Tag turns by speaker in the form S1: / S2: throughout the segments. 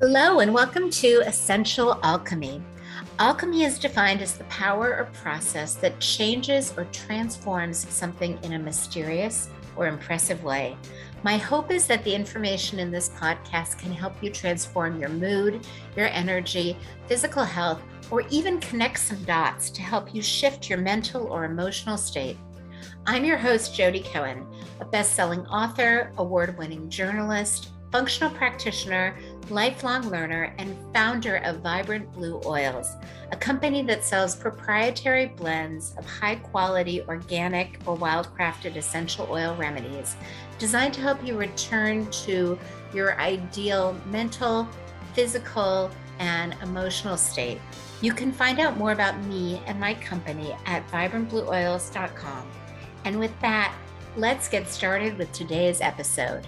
S1: Hello, and welcome to Essential Alchemy. Alchemy is defined as the power or process that changes or transforms something in a mysterious or impressive way. My hope is that the information in this podcast can help you transform your mood, your energy, physical health, or even connect some dots to help you shift your mental or emotional state. I'm your host, Jody Cohen, a best selling author, award winning journalist, functional practitioner, lifelong learner, and founder of Vibrant Blue Oils, a company that sells proprietary blends of high quality organic or wildcrafted essential oil remedies designed to help you return to your ideal mental, physical, and emotional state. You can find out more about me and my company at vibrantblueoils.com. And with that, let's get started with today's episode.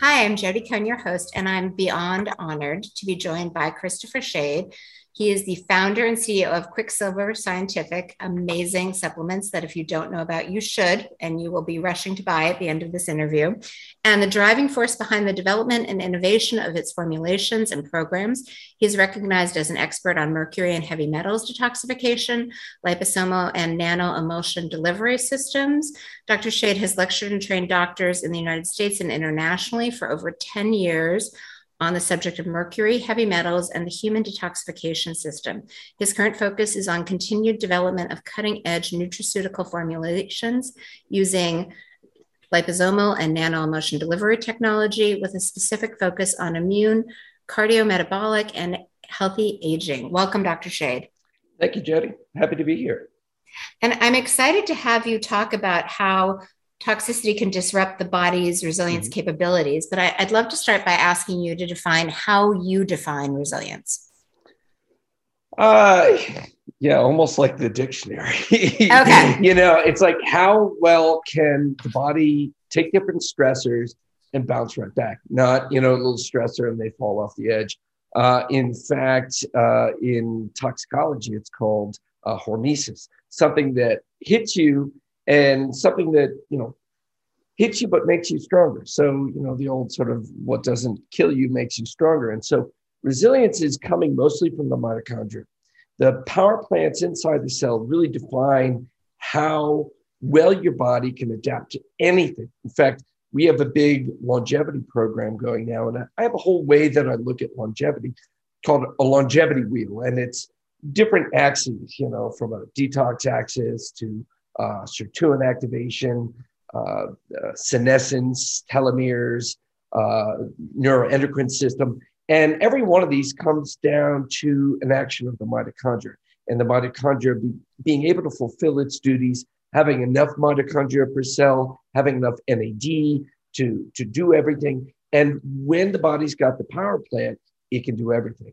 S1: Hi, I'm Jody Cohen, your host, and I'm beyond honored to be joined by Christopher Shade. He is the founder and CEO of Quicksilver Scientific, amazing supplements that if you don't know about, you should, and you will be rushing to buy at the end of this interview. And the driving force behind the development and innovation of its formulations and programs. He is recognized as an expert on mercury and heavy metals detoxification, liposomal and nano emulsion delivery systems. Dr. Shade has lectured and trained doctors in the United States and internationally for over 10 years on the subject of mercury, heavy metals, and the human detoxification system. His current focus is on continued development of cutting edge nutraceutical formulations using liposomal and nano-emulsion delivery technology with a specific focus on immune, cardiometabolic, and healthy aging. Welcome, Dr. Shade.
S2: Thank you, Jody. Happy to be here.
S1: And I'm excited to have you talk about how toxicity can disrupt the body's resilience mm-hmm. capabilities. But I, would love to start by asking you to define how you define resilience.
S2: Uh, yeah, almost like the dictionary.
S1: okay.
S2: you know, it's like how well can the body take different stressors and bounce right back? Not, you know, a little stressor and they fall off the edge. Uh, in fact, uh, in toxicology, it's called uh, hormesis, something that hits you and something that you know hits you but makes you stronger. So you know the old sort of what doesn't kill you makes you stronger. And so resilience is coming mostly from the mitochondria. The power plants inside the cell really define how well your body can adapt to anything. In fact we have a big longevity program going now and i have a whole way that i look at longevity called a longevity wheel and it's different axes you know from a detox axis to uh, sirtuin activation, uh, uh, senescence, telomeres, uh, neuroendocrine system. And every one of these comes down to an action of the mitochondria. And the mitochondria be, being able to fulfill its duties, having enough mitochondria per cell, having enough NAD to, to do everything. And when the body's got the power plant, it can do everything.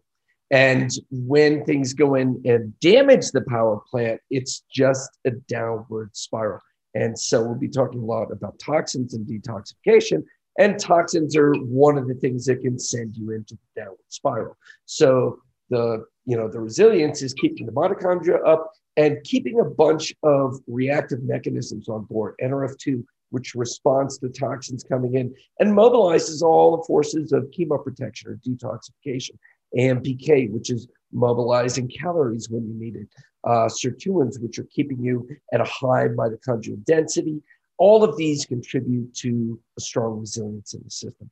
S2: And when things go in and damage the power plant, it's just a downward spiral. And so we'll be talking a lot about toxins and detoxification. And toxins are one of the things that can send you into the downward spiral. So the you know the resilience is keeping the mitochondria up and keeping a bunch of reactive mechanisms on board. NRF2, which responds to toxins coming in and mobilizes all the forces of chemoprotection or detoxification. AMPK, which is mobilizing calories when you need it, uh, sirtuins, which are keeping you at a high mitochondrial density. All of these contribute to a strong resilience in the system.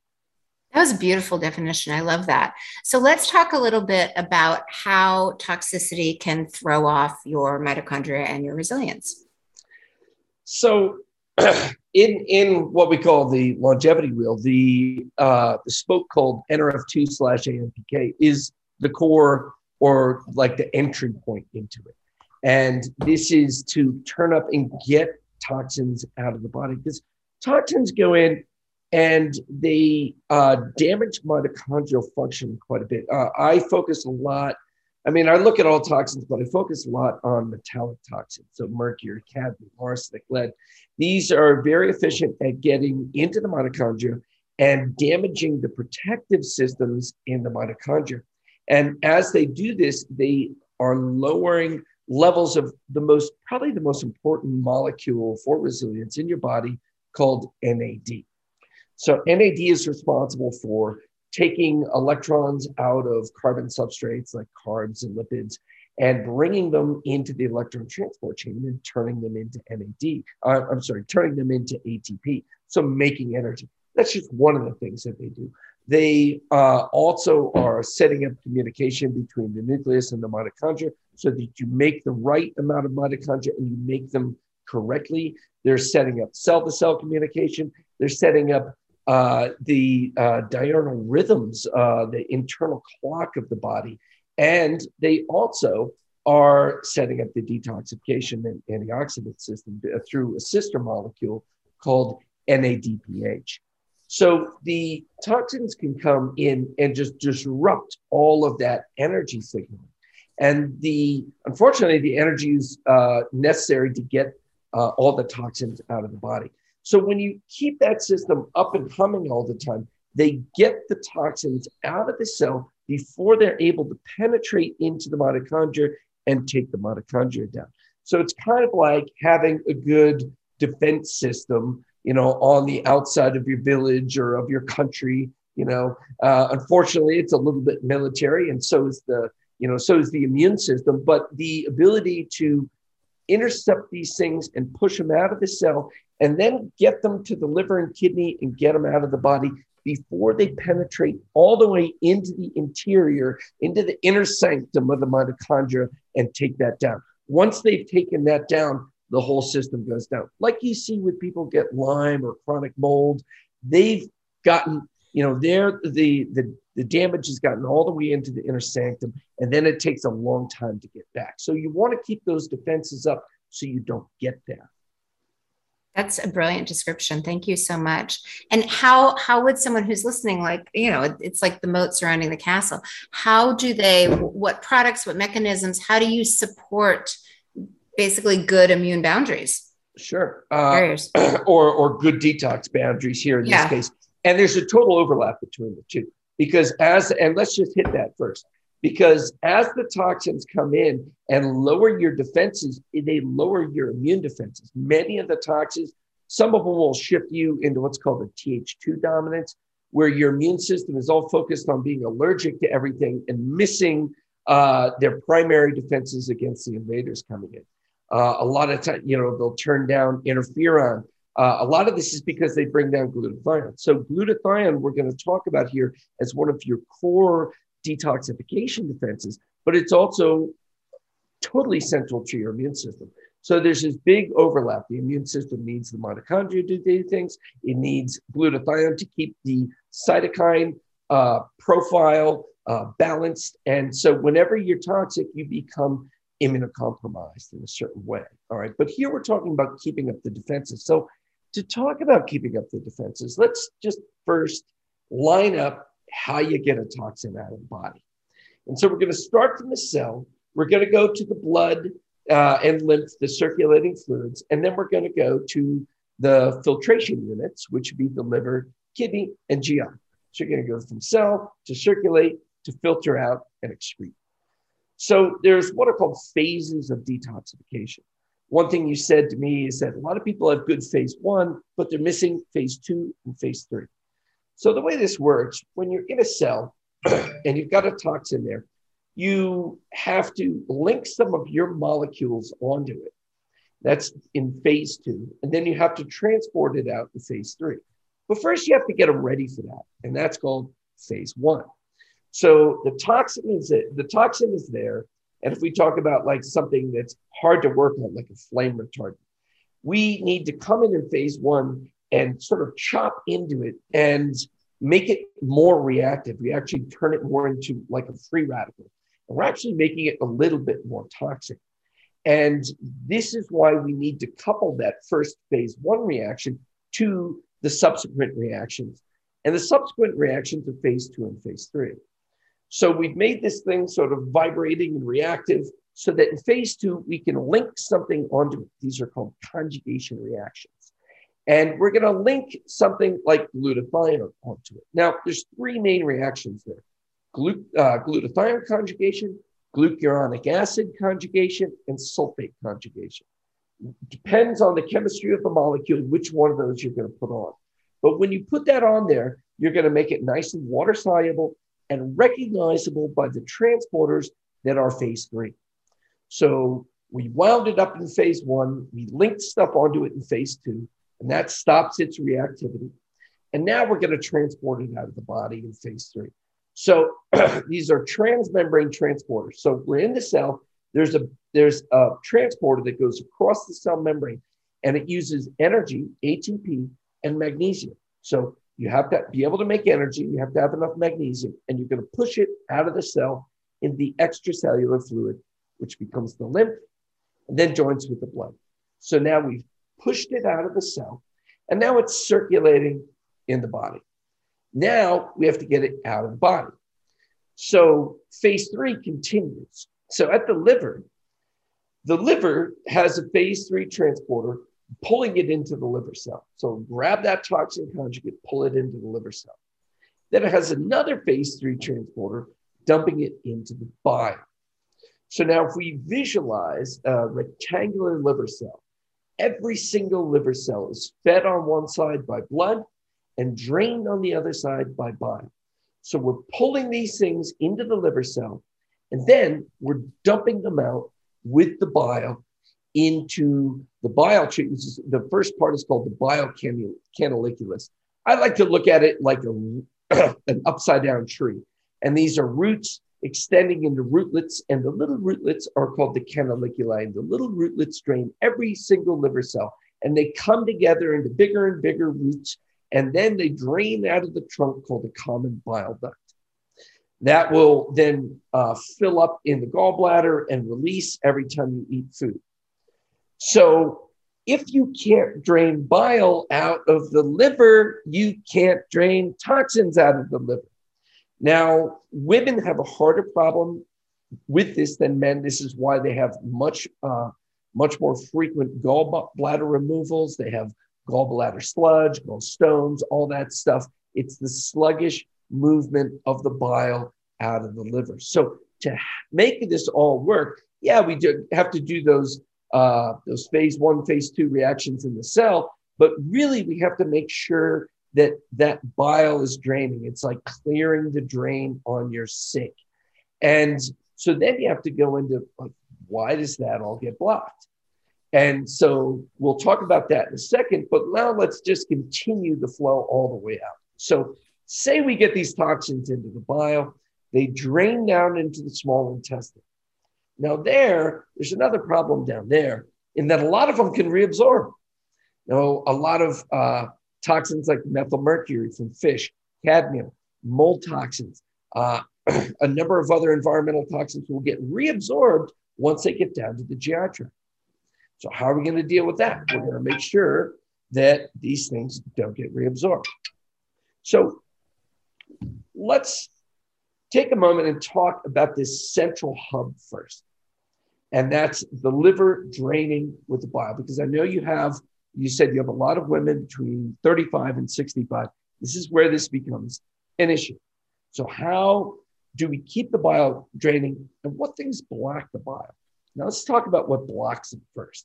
S1: That was a beautiful definition. I love that. So let's talk a little bit about how toxicity can throw off your mitochondria and your resilience.
S2: So in in what we call the longevity wheel, the uh, the spoke called NRF2 slash AMPK is the core or like the entry point into it. And this is to turn up and get toxins out of the body because toxins go in and they uh, damage mitochondrial function quite a bit. Uh, I focus a lot I mean, I look at all toxins, but I focus a lot on metallic toxins. So mercury, cadmium, arsenic, lead. These are very efficient at getting into the mitochondria and damaging the protective systems in the mitochondria. And as they do this, they are lowering levels of the most, probably the most important molecule for resilience in your body called NAD. So NAD is responsible for taking electrons out of carbon substrates like carbs and lipids and bringing them into the electron transport chain and turning them into NAD. Uh, I'm sorry, turning them into ATP. So making energy. That's just one of the things that they do. They uh, also are setting up communication between the nucleus and the mitochondria so that you make the right amount of mitochondria and you make them correctly. They're setting up cell to cell communication. They're setting up uh, the uh, diurnal rhythms, uh, the internal clock of the body. And they also are setting up the detoxification and antioxidant system through a sister molecule called NADPH. So the toxins can come in and just disrupt all of that energy signal. And the unfortunately, the energy is uh, necessary to get uh, all the toxins out of the body. So when you keep that system up and humming all the time, they get the toxins out of the cell before they're able to penetrate into the mitochondria and take the mitochondria down. So it's kind of like having a good defense system, you know, on the outside of your village or of your country. You know, uh, unfortunately, it's a little bit military, and so is the, you know, so is the immune system. But the ability to intercept these things and push them out of the cell and then get them to the liver and kidney and get them out of the body before they penetrate all the way into the interior, into the inner sanctum of the mitochondria and take that down. Once they've taken that down, the whole system goes down. Like you see with people get Lyme or chronic mold, they've gotten, you know, they're the the the damage has gotten all the way into the inner sanctum, and then it takes a long time to get back. So you want to keep those defenses up so you don't get there.
S1: That's a brilliant description. Thank you so much. And how how would someone who's listening, like you know, it's like the moat surrounding the castle. How do they? What products? What mechanisms? How do you support basically good immune boundaries?
S2: Sure. Uh, or or good detox boundaries here in yeah. this case. And there's a total overlap between the two because as and let's just hit that first because as the toxins come in and lower your defenses, they lower your immune defenses. Many of the toxins, some of them will shift you into what's called a Th2 dominance, where your immune system is all focused on being allergic to everything and missing uh, their primary defenses against the invaders coming in. Uh, a lot of time, you know, they'll turn down interferon. Uh, a lot of this is because they bring down glutathione. So, glutathione, we're going to talk about here as one of your core detoxification defenses, but it's also totally central to your immune system. So there's this big overlap. The immune system needs the mitochondria to do things. It needs glutathione to keep the cytokine uh, profile uh, balanced. And so whenever you're toxic, you become immunocompromised in a certain way. All right. But here we're talking about keeping up the defenses. So to talk about keeping up the defenses, let's just first line up how you get a toxin out of the body. And so we're going to start from the cell. We're going to go to the blood uh, and lymph, the circulating fluids, and then we're going to go to the filtration units, which would be the liver, kidney, and GI. So you're going to go from cell to circulate to filter out and excrete. So there's what are called phases of detoxification. One thing you said to me is that a lot of people have good phase one, but they're missing phase two and phase three. So the way this works, when you're in a cell and you've got a toxin there, you have to link some of your molecules onto it. That's in phase two. And then you have to transport it out in phase three. But first, you have to get them ready for that. And that's called phase one. So the toxin is the toxin is there. And if we talk about like something that's hard to work on, like a flame retardant, we need to come in in phase one and sort of chop into it and make it more reactive. We actually turn it more into like a free radical. And we're actually making it a little bit more toxic. And this is why we need to couple that first phase one reaction to the subsequent reactions. And the subsequent reactions are phase two and phase three. So we've made this thing sort of vibrating and reactive so that in phase two, we can link something onto it. These are called conjugation reactions. And we're going to link something like glutathione onto it. Now, there's three main reactions there. Glut- uh, glutathione conjugation, glucuronic acid conjugation, and sulfate conjugation. Depends on the chemistry of the molecule, which one of those you're going to put on. But when you put that on there, you're going to make it nice and water soluble and recognizable by the transporters that are phase three. So we wound it up in phase one, we linked stuff onto it in phase two, and that stops its reactivity. And now we're going to transport it out of the body in phase three. So these are transmembrane transporters. So we're in the cell. There's a there's a transporter that goes across the cell membrane, and it uses energy, ATP, and magnesium. So you have to be able to make energy. You have to have enough magnesium, and you're going to push it out of the cell in the extracellular fluid, which becomes the lymph, and then joins with the blood. So now we've pushed it out of the cell, and now it's circulating in the body. Now we have to get it out of the body. So phase three continues. So at the liver, the liver has a phase three transporter pulling it into the liver cell. So grab that toxin conjugate, pull it into the liver cell. Then it has another phase three transporter dumping it into the bile. So now if we visualize a rectangular liver cell, every single liver cell is fed on one side by blood and drained on the other side by bile. So we're pulling these things into the liver cell, and then we're dumping them out with the bile into the bile tree. The first part is called the bile canaliculus. I like to look at it like a, an upside down tree. And these are roots extending into rootlets, and the little rootlets are called the canaliculi. And the little rootlets drain every single liver cell, and they come together into bigger and bigger roots and then they drain out of the trunk called the common bile duct. That will then uh, fill up in the gallbladder and release every time you eat food. So, if you can't drain bile out of the liver, you can't drain toxins out of the liver. Now, women have a harder problem with this than men. This is why they have much, uh, much more frequent gallbladder removals. They have gallbladder sludge, gallstones, all that stuff. It's the sluggish movement of the bile out of the liver. So to make this all work, yeah, we do have to do those uh, those phase one, phase two reactions in the cell, but really we have to make sure that that bile is draining. It's like clearing the drain on your sink, and so then you have to go into like, why does that all get blocked? And so we'll talk about that in a second, but now let's just continue the flow all the way out. So, say we get these toxins into the bile, they drain down into the small intestine. Now, there, there's another problem down there in that a lot of them can reabsorb. You know, a lot of uh, toxins like methylmercury from fish, cadmium, mold toxins, uh, a number of other environmental toxins will get reabsorbed once they get down to the GI tract. So, how are we going to deal with that? We're going to make sure that these things don't get reabsorbed. So, let's take a moment and talk about this central hub first. And that's the liver draining with the bile, because I know you have, you said you have a lot of women between 35 and 65. This is where this becomes an issue. So, how do we keep the bile draining and what things block the bile? Now let's talk about what blocks it first.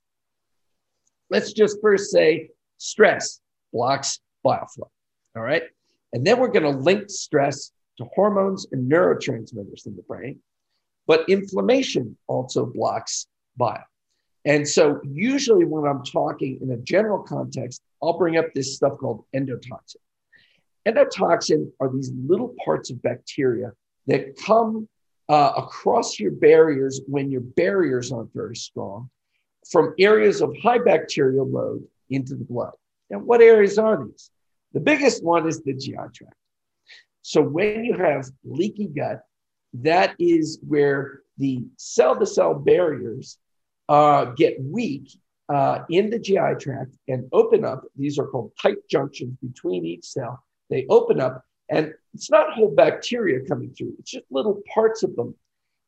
S2: Let's just first say stress blocks bile flow. All right. And then we're going to link stress to hormones and neurotransmitters in the brain. But inflammation also blocks bile. And so, usually, when I'm talking in a general context, I'll bring up this stuff called endotoxin. Endotoxin are these little parts of bacteria that come uh, across your barriers when your barriers aren't very strong from areas of high bacterial load into the blood. And what areas are these? The biggest one is the GI tract. So when you have leaky gut, that is where the cell to cell barriers uh, get weak uh, in the GI tract and open up. These are called tight junctions between each cell. They open up and it's not whole bacteria coming through, it's just little parts of them.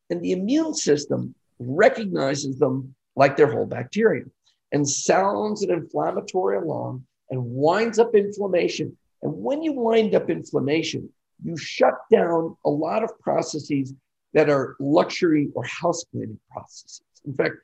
S2: And the immune system recognizes them like they're whole bacteria and sounds an inflammatory alarm and winds up inflammation. And when you wind up inflammation, you shut down a lot of processes that are luxury or house cleaning processes. In fact,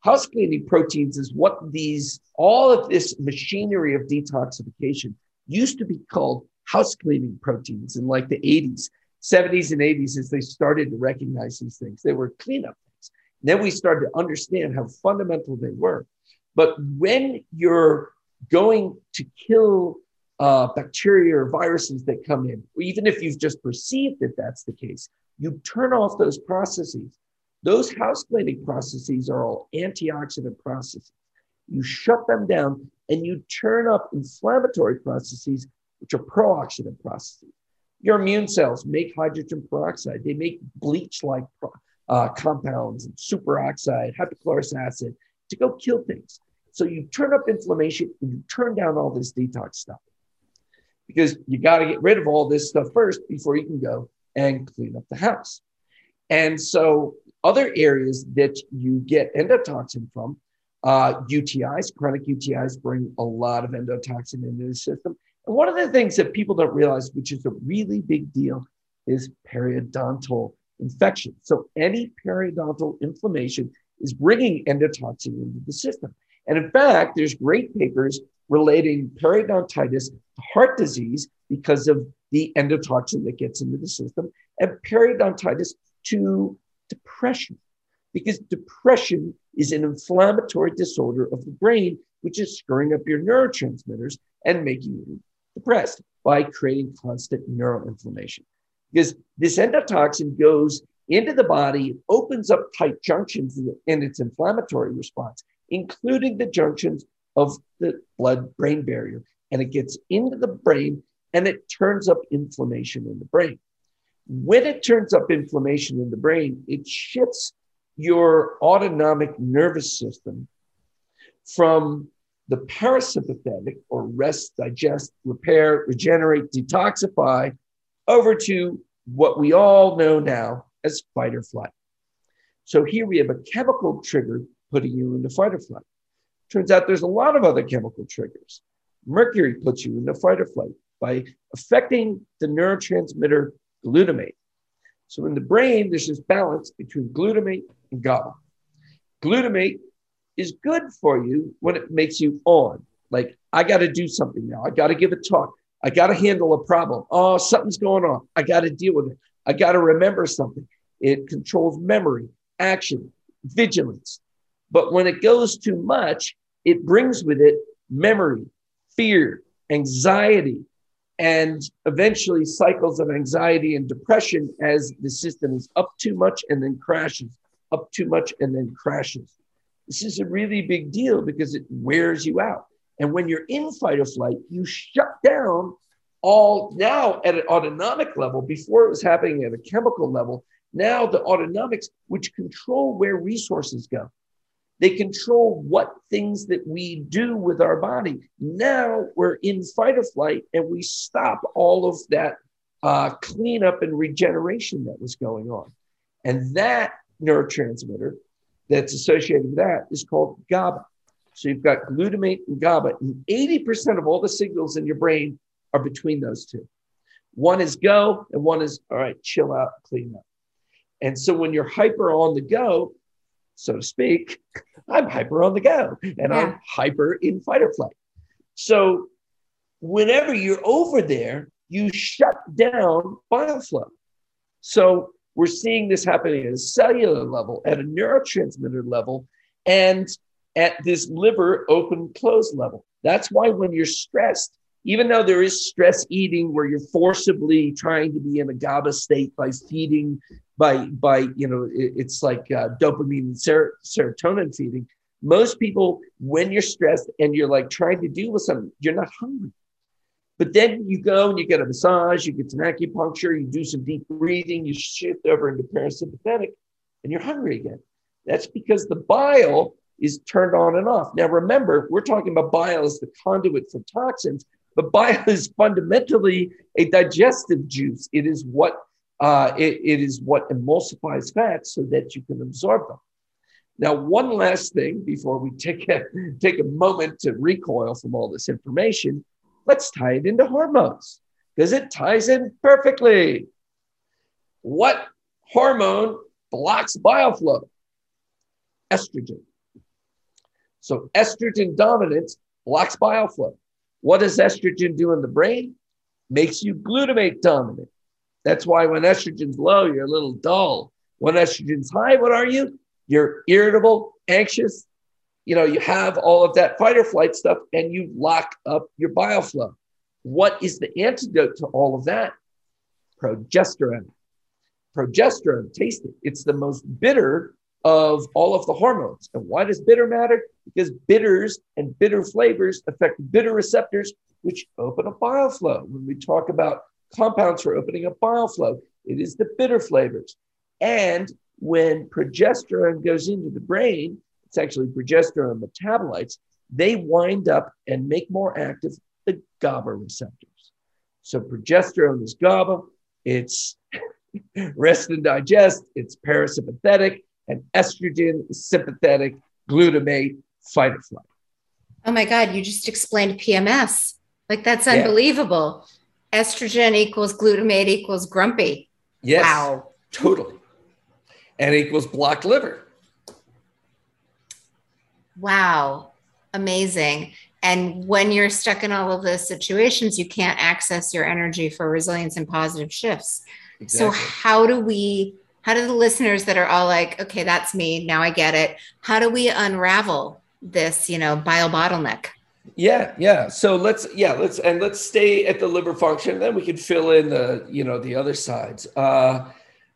S2: house cleaning proteins is what these, all of this machinery of detoxification used to be called house cleaning proteins in like the 80s, 70s, and 80s as they started to recognize these things. They were cleanup things. And then we started to understand how fundamental they were. But when you're going to kill uh, bacteria or viruses that come in, even if you've just perceived that that's the case, you turn off those processes. Those house cleaning processes are all antioxidant processes. You shut them down and you turn up inflammatory processes, which are pro-oxidant processes. Your immune cells make hydrogen peroxide. They make bleach-like uh, compounds and superoxide, hypochlorous acid to go kill things. So you turn up inflammation and you turn down all this detox stuff because you got to get rid of all this stuff first before you can go and clean up the house. And so other areas that you get endotoxin from uh, UTIs, chronic UTIs bring a lot of endotoxin into the system. And one of the things that people don't realize, which is a really big deal, is periodontal infection. So any periodontal inflammation is bringing endotoxin into the system. And in fact, there's great papers relating periodontitis to heart disease because of the endotoxin that gets into the system and periodontitis to depression because depression is an inflammatory disorder of the brain, which is screwing up your neurotransmitters and making you depressed by creating constant neuroinflammation. Because this endotoxin goes into the body, opens up tight junctions in its inflammatory response, including the junctions of the blood brain barrier. And it gets into the brain and it turns up inflammation in the brain. When it turns up inflammation in the brain, it shifts your autonomic nervous system from the parasympathetic or rest, digest, repair, regenerate, detoxify over to what we all know now as fight or flight. So here we have a chemical trigger putting you into fight or flight. Turns out there's a lot of other chemical triggers. Mercury puts you into fight or flight by affecting the neurotransmitter glutamate. So in the brain, there's this balance between glutamate and GABA. Glutamate is good for you when it makes you on. Like, I got to do something now. I got to give a talk. I got to handle a problem. Oh, something's going on. I got to deal with it. I got to remember something. It controls memory, action, vigilance. But when it goes too much, it brings with it memory, fear, anxiety, and eventually cycles of anxiety and depression as the system is up too much and then crashes, up too much and then crashes. This is a really big deal because it wears you out. And when you're in fight or flight, you shut down all now at an autonomic level. Before it was happening at a chemical level, now the autonomics, which control where resources go. They control what things that we do with our body. Now we're in fight or flight and we stop all of that uh, cleanup and regeneration that was going on. And that neurotransmitter that's associated with that is called GABA. So you've got glutamate and GABA, and 80% of all the signals in your brain are between those two. One is go, and one is all right, chill out, clean up. And so when you're hyper on the go, so to speak, I'm hyper on the go and yeah. I'm hyper in fight or flight. So whenever you're over there, you shut down bile flow. So we're seeing this happening at a cellular level, at a neurotransmitter level, and at this liver open close level. That's why when you're stressed, even though there is stress eating where you're forcibly trying to be in a GABA state by feeding by by you know it, it's like uh, dopamine and ser- serotonin feeding most people when you're stressed and you're like trying to deal with something you're not hungry. But then you go and you get a massage you get some acupuncture you do some deep breathing you shift over into parasympathetic and you're hungry again. That's because the bile is turned on and off. Now remember we're talking about bile as the conduit for toxins but bile is fundamentally a digestive juice it is what uh, it, it is what emulsifies fats so that you can absorb them. Now, one last thing before we take a, take a moment to recoil from all this information, let's tie it into hormones because it ties in perfectly. What hormone blocks bile flow? Estrogen. So, estrogen dominance blocks bile flow. What does estrogen do in the brain? Makes you glutamate dominant. That's why when estrogen's low, you're a little dull. When estrogen's high, what are you? You're irritable, anxious. You know, you have all of that fight or flight stuff and you lock up your bile flow. What is the antidote to all of that? Progesterone. Progesterone, taste it. It's the most bitter of all of the hormones. And why does bitter matter? Because bitters and bitter flavors affect bitter receptors, which open up bile flow. When we talk about compounds for opening up bile flow, it is the bitter flavors. And when progesterone goes into the brain, it's actually progesterone metabolites, they wind up and make more active the GABA receptors. So progesterone is GABA, it's rest and digest, it's parasympathetic, and estrogen is sympathetic, glutamate, fight or flight.
S1: Oh my God, you just explained PMS. Like that's unbelievable. Yeah. Estrogen equals glutamate equals grumpy.
S2: Yes. Wow. Totally. And equals blocked liver.
S1: Wow. Amazing. And when you're stuck in all of those situations, you can't access your energy for resilience and positive shifts. Exactly. So, how do we how do the listeners that are all like, okay, that's me, now I get it. How do we unravel this, you know, bile bottleneck?
S2: Yeah, yeah. So let's yeah, let's and let's stay at the liver function. Then we can fill in the you know the other sides. Uh,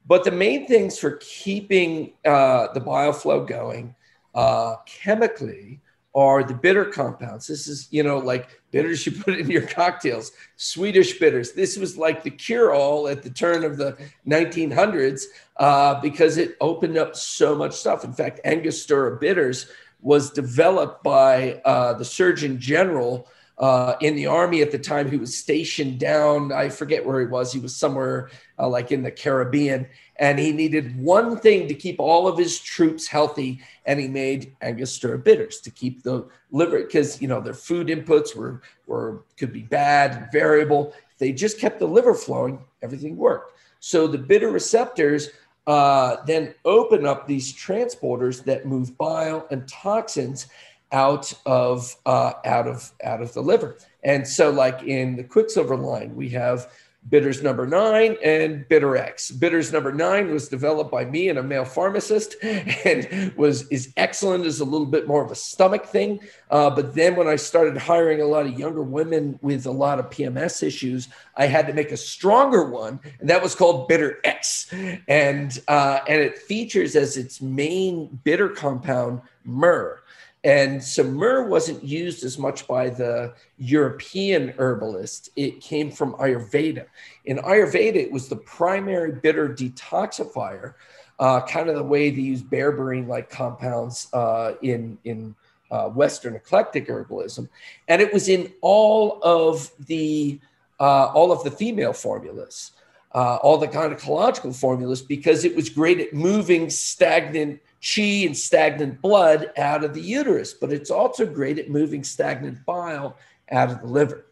S2: but the main things for keeping uh, the bile flow going uh, chemically are the bitter compounds. This is, you know, like bitters you put in your cocktails, Swedish bitters. This was like the cure all at the turn of the 1900s uh, because it opened up so much stuff. In fact, Angostura bitters was developed by uh, the Surgeon General. Uh, in the army at the time, he was stationed down. I forget where he was. He was somewhere uh, like in the Caribbean, and he needed one thing to keep all of his troops healthy and he made angostura bitters to keep the liver because you know their food inputs were were could be bad variable they just kept the liver flowing everything worked so the bitter receptors uh, then open up these transporters that move bile and toxins out of uh, out of out of the liver and so like in the quicksilver line we have Bitters number nine and Bitter X. Bitters number nine was developed by me and a male pharmacist, and was is excellent as a little bit more of a stomach thing. Uh, but then when I started hiring a lot of younger women with a lot of PMS issues, I had to make a stronger one, and that was called Bitter X, and uh, and it features as its main bitter compound myrrh. And so myrrh wasn't used as much by the European herbalist. It came from Ayurveda. In Ayurveda, it was the primary bitter detoxifier, uh, kind of the way they use berberine like compounds uh, in, in uh, Western eclectic herbalism. And it was in all of the, uh, all of the female formulas. Uh, all the gynecological formulas because it was great at moving stagnant chi and stagnant blood out of the uterus, but it's also great at moving stagnant bile out of the liver.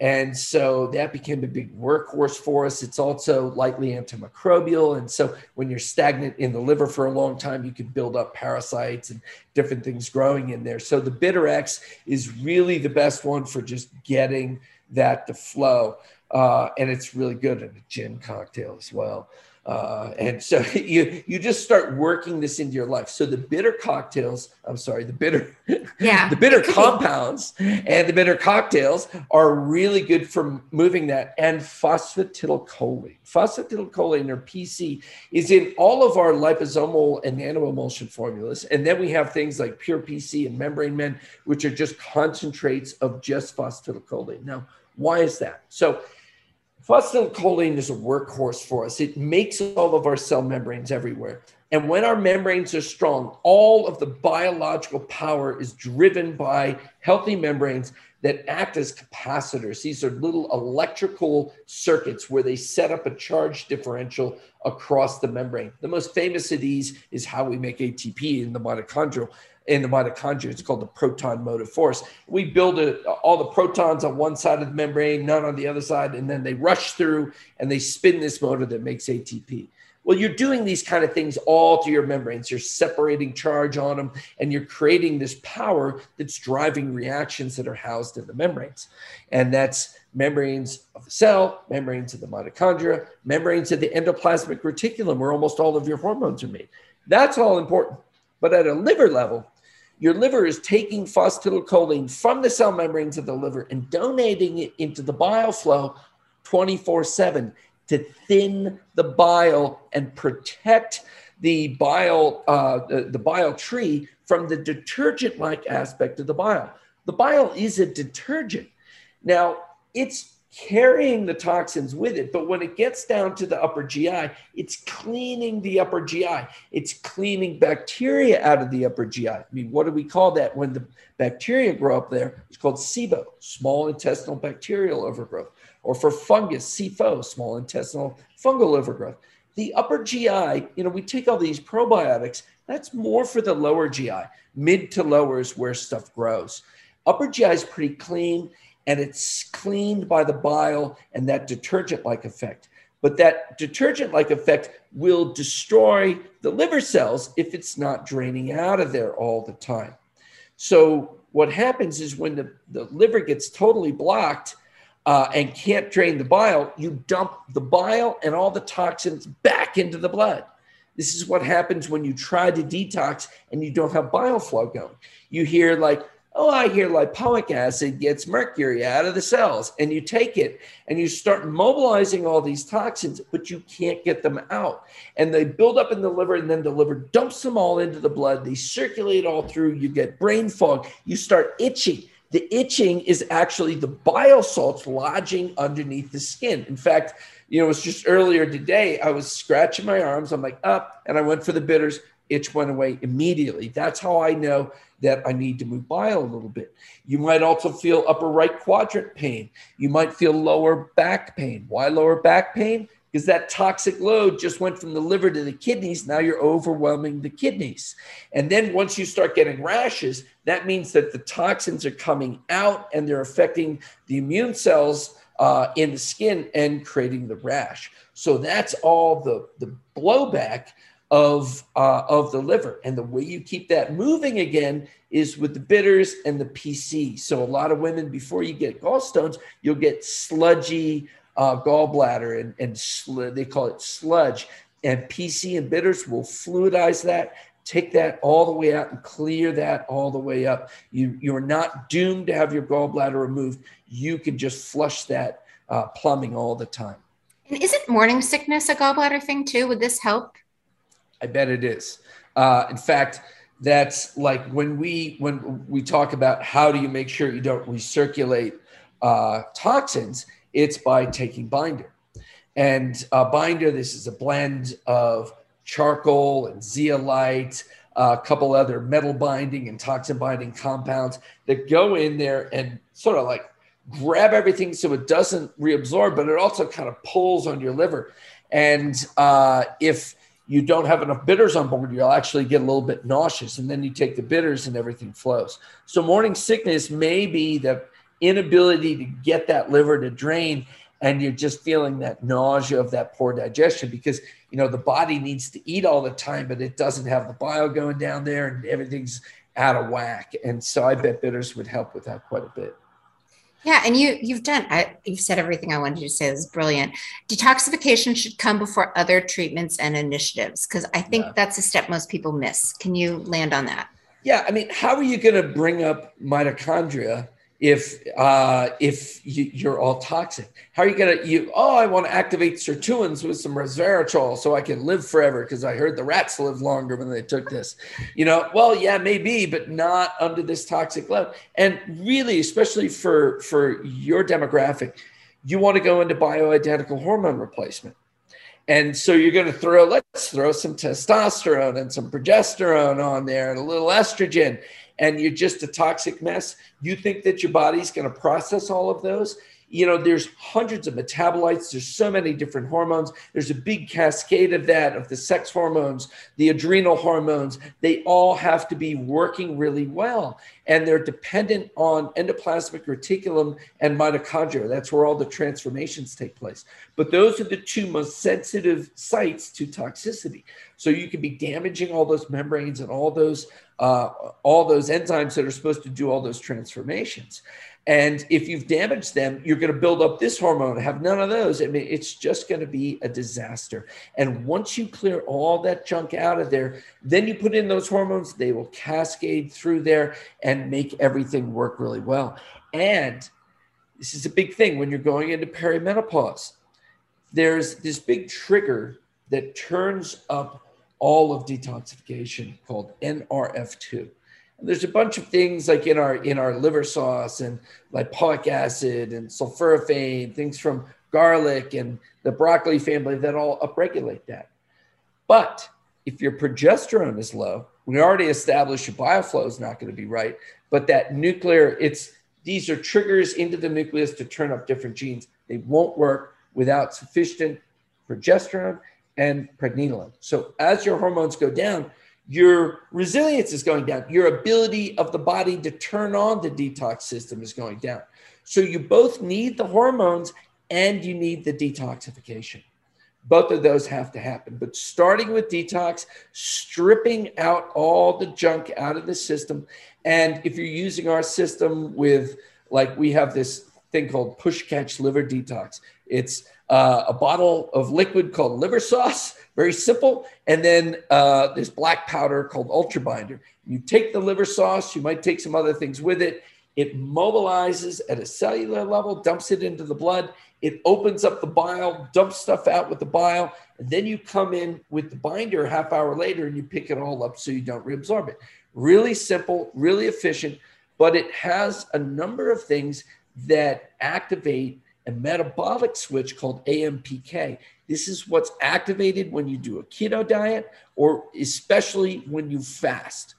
S2: And so that became a big workhorse for us. It's also lightly antimicrobial. And so when you're stagnant in the liver for a long time, you can build up parasites and different things growing in there. So the Bitter X is really the best one for just getting that to flow. Uh, and it's really good in a gin cocktail as well. Uh, and so you you just start working this into your life. So the bitter cocktails, I'm sorry, the bitter,
S1: yeah,
S2: the bitter compounds and the bitter cocktails are really good for moving that. And phosphatidylcholine, phosphatidylcholine or PC, is in all of our liposomal and nanoemulsion formulas. And then we have things like pure PC and membrane men, which are just concentrates of just phosphatidylcholine. Now, why is that? So Phosphatidylcholine is a workhorse for us. It makes all of our cell membranes everywhere. And when our membranes are strong, all of the biological power is driven by healthy membranes that act as capacitors. These are little electrical circuits where they set up a charge differential across the membrane. The most famous of these is how we make ATP in the mitochondrial in the mitochondria. It's called the proton motive force. We build a, uh, all the protons on one side of the membrane, none on the other side, and then they rush through and they spin this motor that makes ATP. Well, you're doing these kind of things all to your membranes. You're separating charge on them and you're creating this power that's driving reactions that are housed in the membranes. And that's membranes of the cell, membranes of the mitochondria, membranes of the endoplasmic reticulum, where almost all of your hormones are made. That's all important. But at a liver level, your liver is taking phosphatidylcholine from the cell membranes of the liver and donating it into the bile flow 24 7 to thin the bile and protect the bile, uh, the, the bile tree from the detergent like aspect of the bile. The bile is a detergent. Now, it's carrying the toxins with it. But when it gets down to the upper GI, it's cleaning the upper GI. It's cleaning bacteria out of the upper GI. I mean, what do we call that when the bacteria grow up there? It's called SIBO, small intestinal bacterial overgrowth. Or for fungus, SIFO, small intestinal fungal overgrowth. The upper GI, you know, we take all these probiotics, that's more for the lower GI. Mid to lower is where stuff grows. Upper GI is pretty clean and it's cleaned by the bile and that detergent like effect. But that detergent like effect will destroy the liver cells if it's not draining out of there all the time. So, what happens is when the, the liver gets totally blocked uh, and can't drain the bile, you dump the bile and all the toxins back into the blood. This is what happens when you try to detox and you don't have bile flow going. You hear like, Oh, I hear lipoic acid gets mercury out of the cells, and you take it and you start mobilizing all these toxins, but you can't get them out. And they build up in the liver, and then the liver dumps them all into the blood. They circulate all through. You get brain fog. You start itching. The itching is actually the bile salts lodging underneath the skin. In fact, you know, it was just earlier today, I was scratching my arms. I'm like, up, and I went for the bitters. Itch went away immediately. That's how I know that I need to move bile a little bit. You might also feel upper right quadrant pain. You might feel lower back pain. Why lower back pain? Because that toxic load just went from the liver to the kidneys. Now you're overwhelming the kidneys. And then once you start getting rashes, that means that the toxins are coming out and they're affecting the immune cells uh, in the skin and creating the rash. So that's all the, the blowback of uh, of the liver. And the way you keep that moving again is with the bitters and the PC. So a lot of women, before you get gallstones, you'll get sludgy uh, gallbladder, and and sl- they call it sludge. And PC and bitters will fluidize that. Take that all the way out and clear that all the way up. You you're not doomed to have your gallbladder removed. You can just flush that uh, plumbing all the time.
S1: And isn't morning sickness a gallbladder thing too? Would this help?
S2: I bet it is. Uh, in fact, that's like when we when we talk about how do you make sure you don't recirculate uh, toxins, it's by taking binder. And uh, binder, this is a blend of charcoal and zeolite, a couple other metal binding and toxin binding compounds that go in there and sort of like grab everything so it doesn't reabsorb, but it also kind of pulls on your liver. And uh, if you don't have enough bitters on board, you'll actually get a little bit nauseous. And then you take the bitters and everything flows. So morning sickness may be the inability to get that liver to drain and you're just feeling that nausea of that poor digestion because you know the body needs to eat all the time but it doesn't have the bile going down there and everything's out of whack and so i bet bitters would help with that quite a bit
S1: yeah, and you you've done I, you've said everything I wanted you to say. This is brilliant. Detoxification should come before other treatments and initiatives because I think yeah. that's a step most people miss. Can you land on that?
S2: Yeah, I mean, how are you going to bring up mitochondria if uh, if you, are all toxic? How are you gonna you? Oh, I want to activate sirtuins with some resveratrol so I can live forever because I heard the rats live longer when they took this. You know, well, yeah, maybe, but not under this toxic level. And really, especially for for your demographic, you want to go into bioidentical hormone replacement. And so you're going to throw, let's throw some testosterone and some progesterone on there and a little estrogen and you're just a toxic mess, you think that your body's going to process all of those? You know, there's hundreds of metabolites. There's so many different hormones. There's a big cascade of that, of the sex hormones, the adrenal hormones. They all have to be working really well. And they're dependent on endoplasmic reticulum and mitochondria. That's where all the transformations take place. But those are the two most sensitive sites to toxicity. So you can be damaging all those membranes and all those uh, all those enzymes that are supposed to do all those transformations. And if you've damaged them, you're going to build up this hormone. Have none of those. I mean, it's just going to be a disaster. And once you clear all that junk out of there, then you put in those hormones, they will cascade through there and make everything work really well. And this is a big thing when you're going into perimenopause. There's this big trigger that turns up all of detoxification called NRF2 there's a bunch of things like in our in our liver sauce and lipoic acid and sulforaphane, things from garlic and the broccoli family that all upregulate that. But if your progesterone is low, we already established your bile flow is not going to be right. But that nuclear, it's these are triggers into the nucleus to turn up different genes. They won't work without sufficient progesterone and pregnenolone. So as your hormones go down, your resilience is going down. Your ability of the body to turn on the detox system is going down. So you both need the hormones and you need the detoxification. Both of those have to happen. But starting with detox, stripping out all the junk out of the system. And if you're using our system with, like, we have this thing called push catch liver detox, it's uh, a bottle of liquid called liver sauce very simple. And then uh, this black powder called Ultra Binder. You take the liver sauce, you might take some other things with it. It mobilizes at a cellular level, dumps it into the blood. It opens up the bile, dumps stuff out with the bile. And then you come in with the binder a half hour later and you pick it all up so you don't reabsorb it. Really simple, really efficient, but it has a number of things that activate a metabolic switch called AMPK. This is what's activated when you do a keto diet or especially when you fast.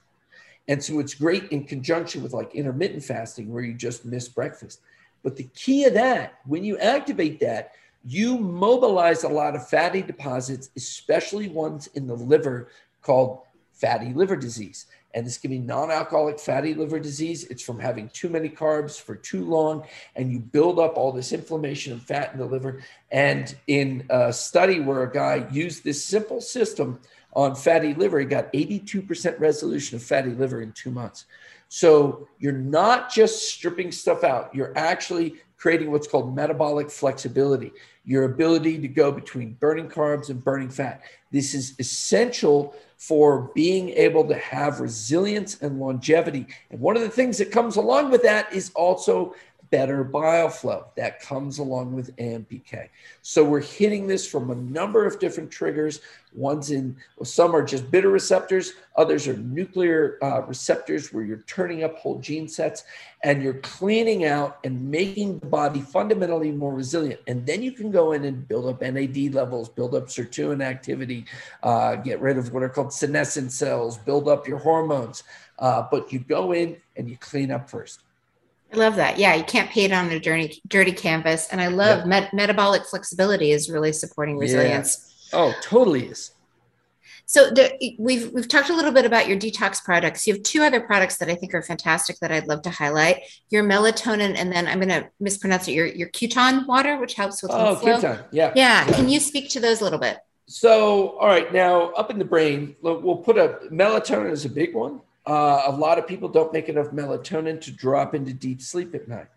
S2: And so it's great in conjunction with like intermittent fasting where you just miss breakfast. But the key of that, when you activate that, you mobilize a lot of fatty deposits, especially ones in the liver called fatty liver disease and this can be non-alcoholic fatty liver disease. It's from having too many carbs for too long, and you build up all this inflammation and fat in the liver. And in a study where a guy used this simple system on fatty liver, he got 82% resolution of fatty liver in two months. So you're not just stripping stuff out, you're actually creating what's called metabolic flexibility, your ability to go between burning carbs and burning fat. This is essential for being able to have resilience and longevity. And one of the things that comes along with that is also better bile flow that comes along with AMPK. So we're hitting this from a number of different triggers. One's in, well, some are just bitter receptors, others are nuclear uh, receptors where you're turning up whole gene sets and you're cleaning out and making the body fundamentally more resilient. And then you can go in and build up NAD levels, build up sirtuin activity, uh, get rid of what are called senescent cells, build up your hormones. Uh, but you go in and you clean up first.
S1: I love that. Yeah, you can't paint on a dirty, dirty canvas. And I love yep. met- metabolic flexibility is really supporting resilience.
S2: Yeah. Oh, totally is.
S1: So the, we've we've talked a little bit about your detox products. You have two other products that I think are fantastic that I'd love to highlight. Your melatonin, and then I'm going to mispronounce it. Your your Cuton water, which helps with
S2: oh Cuton, yeah.
S1: yeah, yeah. Can you speak to those a little bit?
S2: So, all right, now up in the brain, we'll put a melatonin is a big one. Uh, a lot of people don't make enough melatonin to drop into deep sleep at night.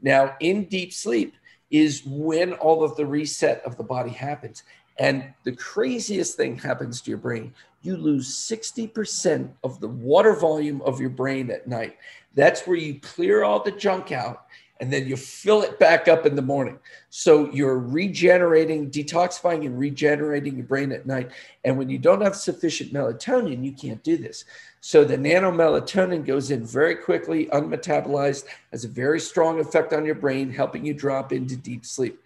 S2: Now, in deep sleep is when all of the reset of the body happens. And the craziest thing happens to your brain. You lose 60% of the water volume of your brain at night. That's where you clear all the junk out and then you fill it back up in the morning. So you're regenerating, detoxifying, and regenerating your brain at night. And when you don't have sufficient melatonin, you can't do this. So the nanomelatonin goes in very quickly, unmetabolized, has a very strong effect on your brain, helping you drop into deep sleep.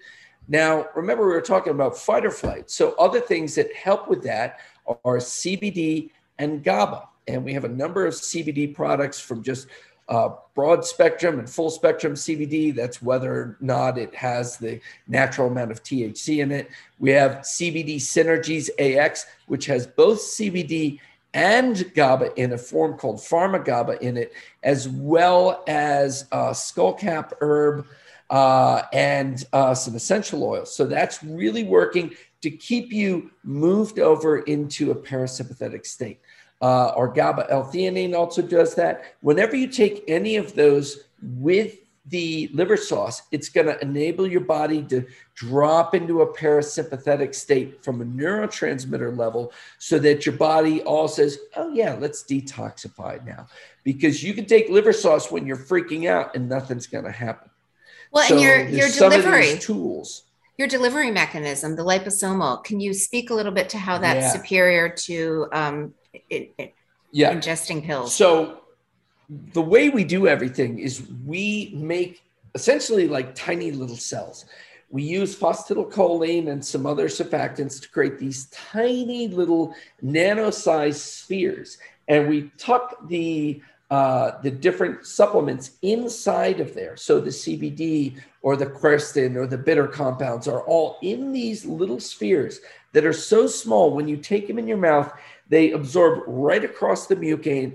S2: Now, remember, we were talking about fight or flight. So other things that help with that are CBD and GABA. And we have a number of CBD products from just uh, broad spectrum and full spectrum CBD. That's whether or not it has the natural amount of THC in it. We have CBD Synergies AX, which has both CBD and GABA in a form called Pharma GABA in it, as well as uh, skullcap herb uh, and uh, some essential oils. So that's really working to keep you moved over into a parasympathetic state. Uh, or GABA L-theanine also does that. Whenever you take any of those with the liver sauce, it's going to enable your body to drop into a parasympathetic state from a neurotransmitter level so that your body all says, oh, yeah, let's detoxify now. Because you can take liver sauce when you're freaking out and nothing's going to happen.
S1: Well, so and your, your delivery
S2: tools.
S1: Your delivery mechanism, the liposomal, can you speak a little bit to how that's yeah. superior to um, it, it, yeah. ingesting pills?
S2: So the way we do everything is we make essentially like tiny little cells. We use phosphatidylcholine and some other surfactants to create these tiny little nano-sized spheres, and we tuck the uh, the different supplements inside of there. So the CBD or the quercetin or the bitter compounds are all in these little spheres that are so small when you take them in your mouth, they absorb right across the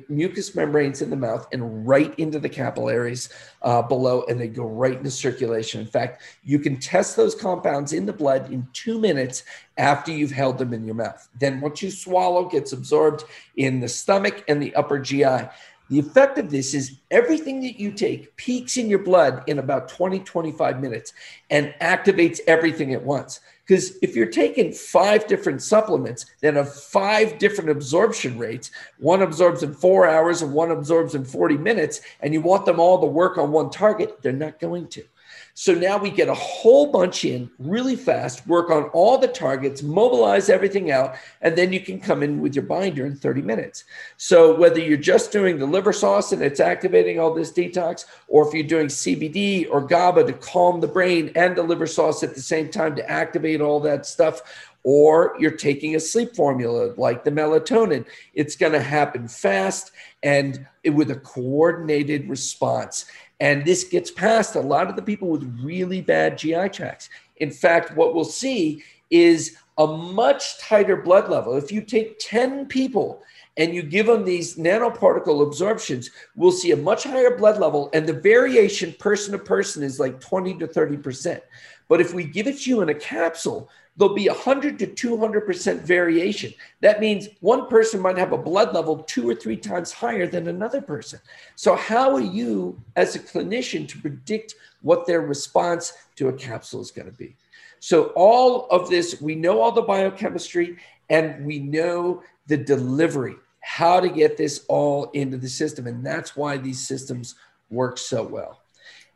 S2: mucous membranes in the mouth and right into the capillaries uh, below, and they go right into circulation. In fact, you can test those compounds in the blood in two minutes after you've held them in your mouth. Then, once you swallow, gets absorbed in the stomach and the upper GI. The effect of this is everything that you take peaks in your blood in about 20, 25 minutes and activates everything at once. Because if you're taking five different supplements that have five different absorption rates, one absorbs in four hours and one absorbs in 40 minutes, and you want them all to work on one target, they're not going to. So now we get a whole bunch in really fast, work on all the targets, mobilize everything out, and then you can come in with your binder in 30 minutes. So whether you're just doing the liver sauce and it's activating all this detox, or if you're doing CBD or GABA to calm the brain and the liver sauce at the same time to activate all that stuff, or you're taking a sleep formula like the melatonin, it's going to happen fast and with a coordinated response. And this gets past a lot of the people with really bad GI tracts. In fact, what we'll see is a much tighter blood level. If you take 10 people and you give them these nanoparticle absorptions, we'll see a much higher blood level. And the variation person to person is like 20 to 30%. But if we give it to you in a capsule, there'll be 100 to 200% variation. That means one person might have a blood level two or three times higher than another person. So, how are you, as a clinician, to predict what their response to a capsule is going to be? So, all of this, we know all the biochemistry and we know the delivery, how to get this all into the system. And that's why these systems work so well.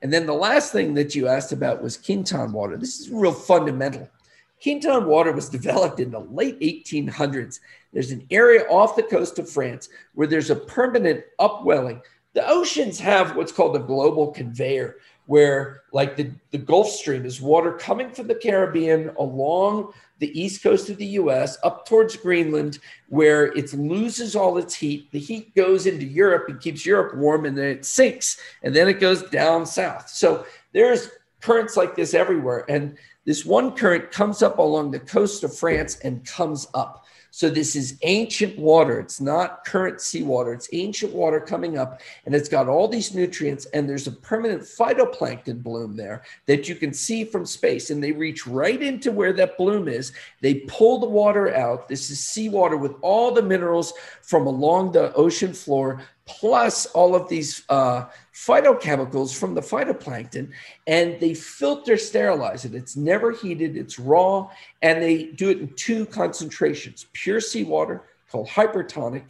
S2: And then the last thing that you asked about was Quinton water. This is real fundamental Quinton water was developed in the late 1800s. There's an area off the coast of France where there's a permanent upwelling. The oceans have what's called a global conveyor, where, like the, the Gulf Stream, is water coming from the Caribbean along the east coast of the US up towards Greenland, where it loses all its heat. The heat goes into Europe and keeps Europe warm, and then it sinks, and then it goes down south. So there's currents like this everywhere. And this one current comes up along the coast of France and comes up. So this is ancient water. It's not current seawater. It's ancient water coming up, and it's got all these nutrients. And there's a permanent phytoplankton bloom there that you can see from space. And they reach right into where that bloom is. They pull the water out. This is seawater with all the minerals from along the ocean floor plus all of these uh, phytochemicals from the phytoplankton, and they filter sterilize it. It's never heated, it's raw, and they do it in two concentrations pure seawater called hypertonic,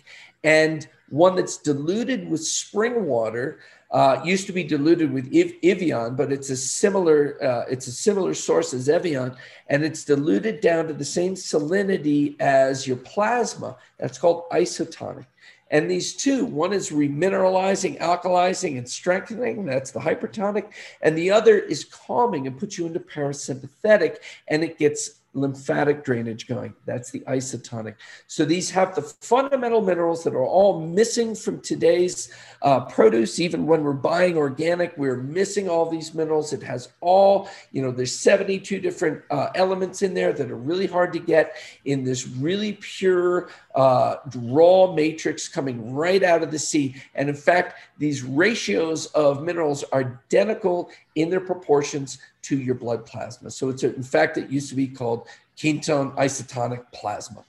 S2: and one that's diluted with spring water. Uh, used to be diluted with Evian, but it's a similar uh, it's a similar source as Evian, and it's diluted down to the same salinity as your plasma. That's called isotonic. And these two, one is remineralizing, alkalizing, and strengthening. That's the hypertonic. And the other is calming and puts you into parasympathetic. And it gets lymphatic drainage going. That's the isotonic. So these have the fundamental minerals that are all missing from today's uh, produce. Even when we're buying organic, we're missing all these minerals. It has all, you know, there's 72 different uh, elements in there that are really hard to get in this really pure uh, raw matrix coming right out of the sea. And in fact, these ratios of minerals are identical in their proportions to your blood plasma. So it's, a, in fact, it used to be called Quinton isotonic plasma.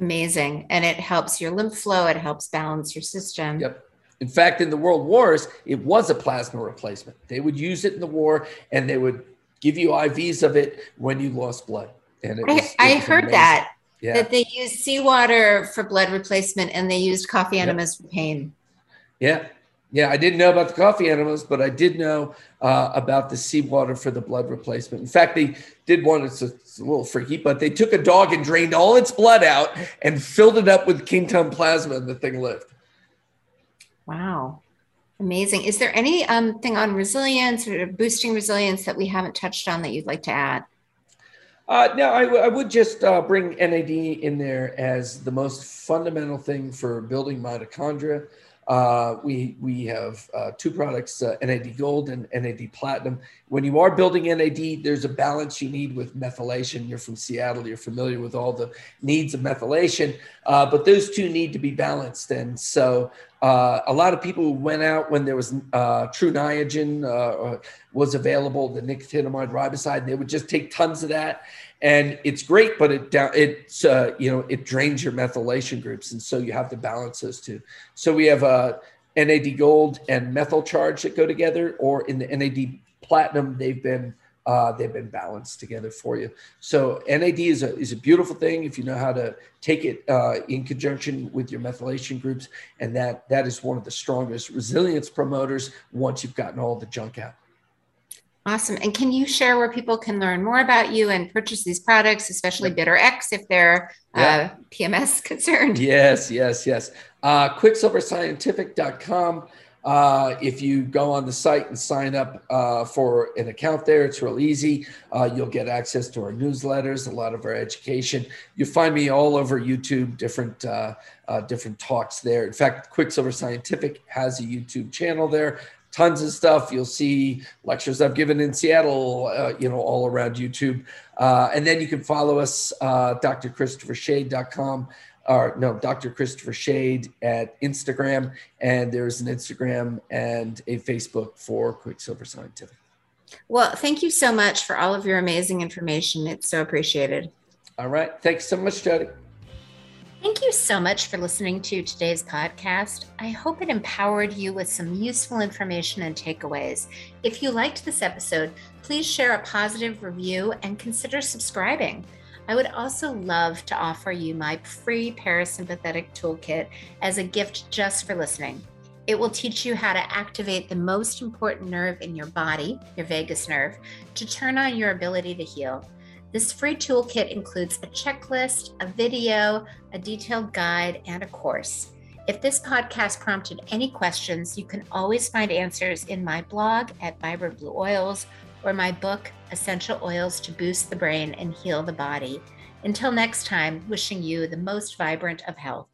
S1: Amazing. And it helps your lymph flow, it helps balance your system.
S2: Yep. In fact, in the world wars, it was a plasma replacement. They would use it in the war and they would give you IVs of it when you lost blood. And
S1: it was, I, I heard amazing. that. Yeah. That they used seawater for blood replacement and they used coffee enemas yep. for pain.
S2: Yeah. Yeah, I didn't know about the coffee enemas, but I did know uh, about the seawater for the blood replacement. In fact, they did one, it's a, it's a, little freaky, but they took a dog and drained all its blood out and filled it up with Quinton plasma, and the thing lived.
S1: Wow. Amazing. Is there anything um, on resilience or boosting resilience that we haven't touched on that you'd like to add?
S2: Uh, no, I, w- I would just uh, bring NAD in there as the most fundamental thing for building mitochondria. Uh, we we have uh, two products, uh, NAD Gold and NAD Platinum. When you are building NAD, there's a balance you need with methylation. You're from Seattle, you're familiar with all the needs of methylation, uh, but those two need to be balanced. And so, uh, a lot of people went out when there was Tru Niagen was available, the nicotinamide riboside. They would just take tons of that and it's great but it down it's uh, you know it drains your methylation groups. And so you have to balance those two. So we have a uh, nad gold and methyl charge that go together or in the nad platinum they've been uh, they've been balanced together for you. So nad is a, is a beautiful thing if you know how to take it uh, in conjunction with your methylation groups. And that that is one of the strongest resilience promoters once you've gotten all the junk out
S1: Awesome. And can you share where people can learn more about you and purchase these products, especially Bitter X, if they're uh, PMS concerned?
S2: Yes, yes, yes. Uh, QuicksilverScientific.com. Uh, if you go on the site and sign up uh, for an account there, it's real easy. Uh, you'll get access to our newsletters, a lot of our education. You'll find me all over YouTube, different uh, uh, different talks there. In fact, Quicksilver Scientific has a YouTube channel there tons of stuff. You'll see lectures I've given in Seattle, uh, you know, all around YouTube. Uh, and then you can follow us, uh, drchristophershade.com or no, Dr. Christopher Shade at Instagram. And there's an Instagram and a Facebook for Quicksilver Scientific.
S1: Well, thank you so much for all of your amazing information. It's so appreciated.
S2: All right. Thanks so much, Jodi.
S1: Thank you so much for listening to today's podcast. I hope it empowered you with some useful information and takeaways. If you liked this episode, please share a positive review and consider subscribing. I would also love to offer you my free parasympathetic toolkit as a gift just for listening. It will teach you how to activate the most important nerve in your body, your vagus nerve, to turn on your ability to heal. This free toolkit includes a checklist, a video, a detailed guide, and a course. If this podcast prompted any questions, you can always find answers in my blog at Vibrant Blue Oils or my book, Essential Oils to Boost the Brain and Heal the Body. Until next time, wishing you the most vibrant of health.